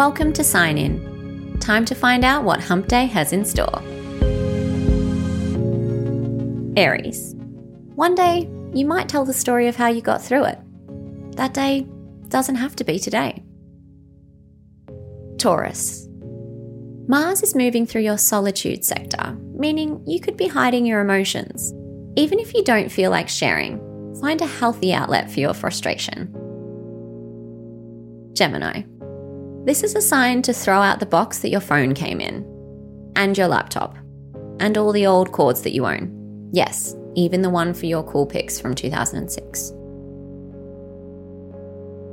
Welcome to Sign In. Time to find out what Hump Day has in store. Aries. One day, you might tell the story of how you got through it. That day doesn't have to be today. Taurus. Mars is moving through your solitude sector, meaning you could be hiding your emotions. Even if you don't feel like sharing, find a healthy outlet for your frustration. Gemini. This is a sign to throw out the box that your phone came in, and your laptop, and all the old cords that you own. Yes, even the one for your cool pics from 2006.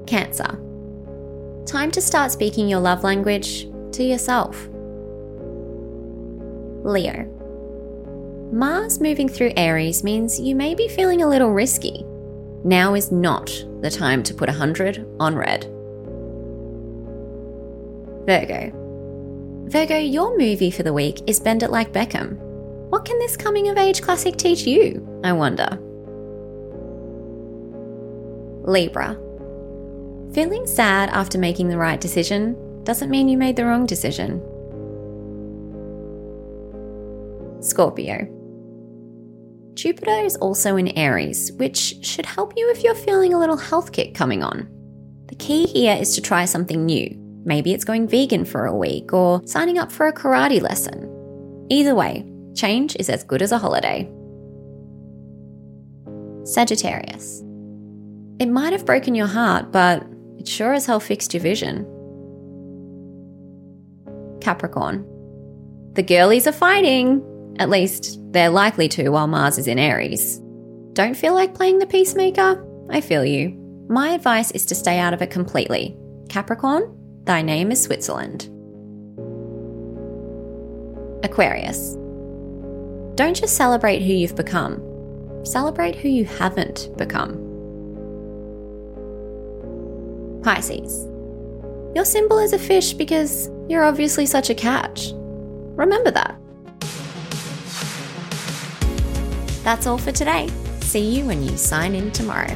Cancer. Time to start speaking your love language to yourself. Leo. Mars moving through Aries means you may be feeling a little risky. Now is not the time to put 100 on red. Virgo. Virgo, your movie for the week is Bend It Like Beckham. What can this coming of age classic teach you, I wonder? Libra. Feeling sad after making the right decision doesn't mean you made the wrong decision. Scorpio. Jupiter is also in Aries, which should help you if you're feeling a little health kick coming on. The key here is to try something new. Maybe it's going vegan for a week or signing up for a karate lesson. Either way, change is as good as a holiday. Sagittarius. It might have broken your heart, but it sure as hell fixed your vision. Capricorn. The girlies are fighting. At least, they're likely to while Mars is in Aries. Don't feel like playing the peacemaker? I feel you. My advice is to stay out of it completely. Capricorn, thy name is Switzerland. Aquarius. Don't just celebrate who you've become, celebrate who you haven't become. Pisces. Your symbol is a fish because you're obviously such a catch. Remember that. That's all for today. See you when you sign in tomorrow.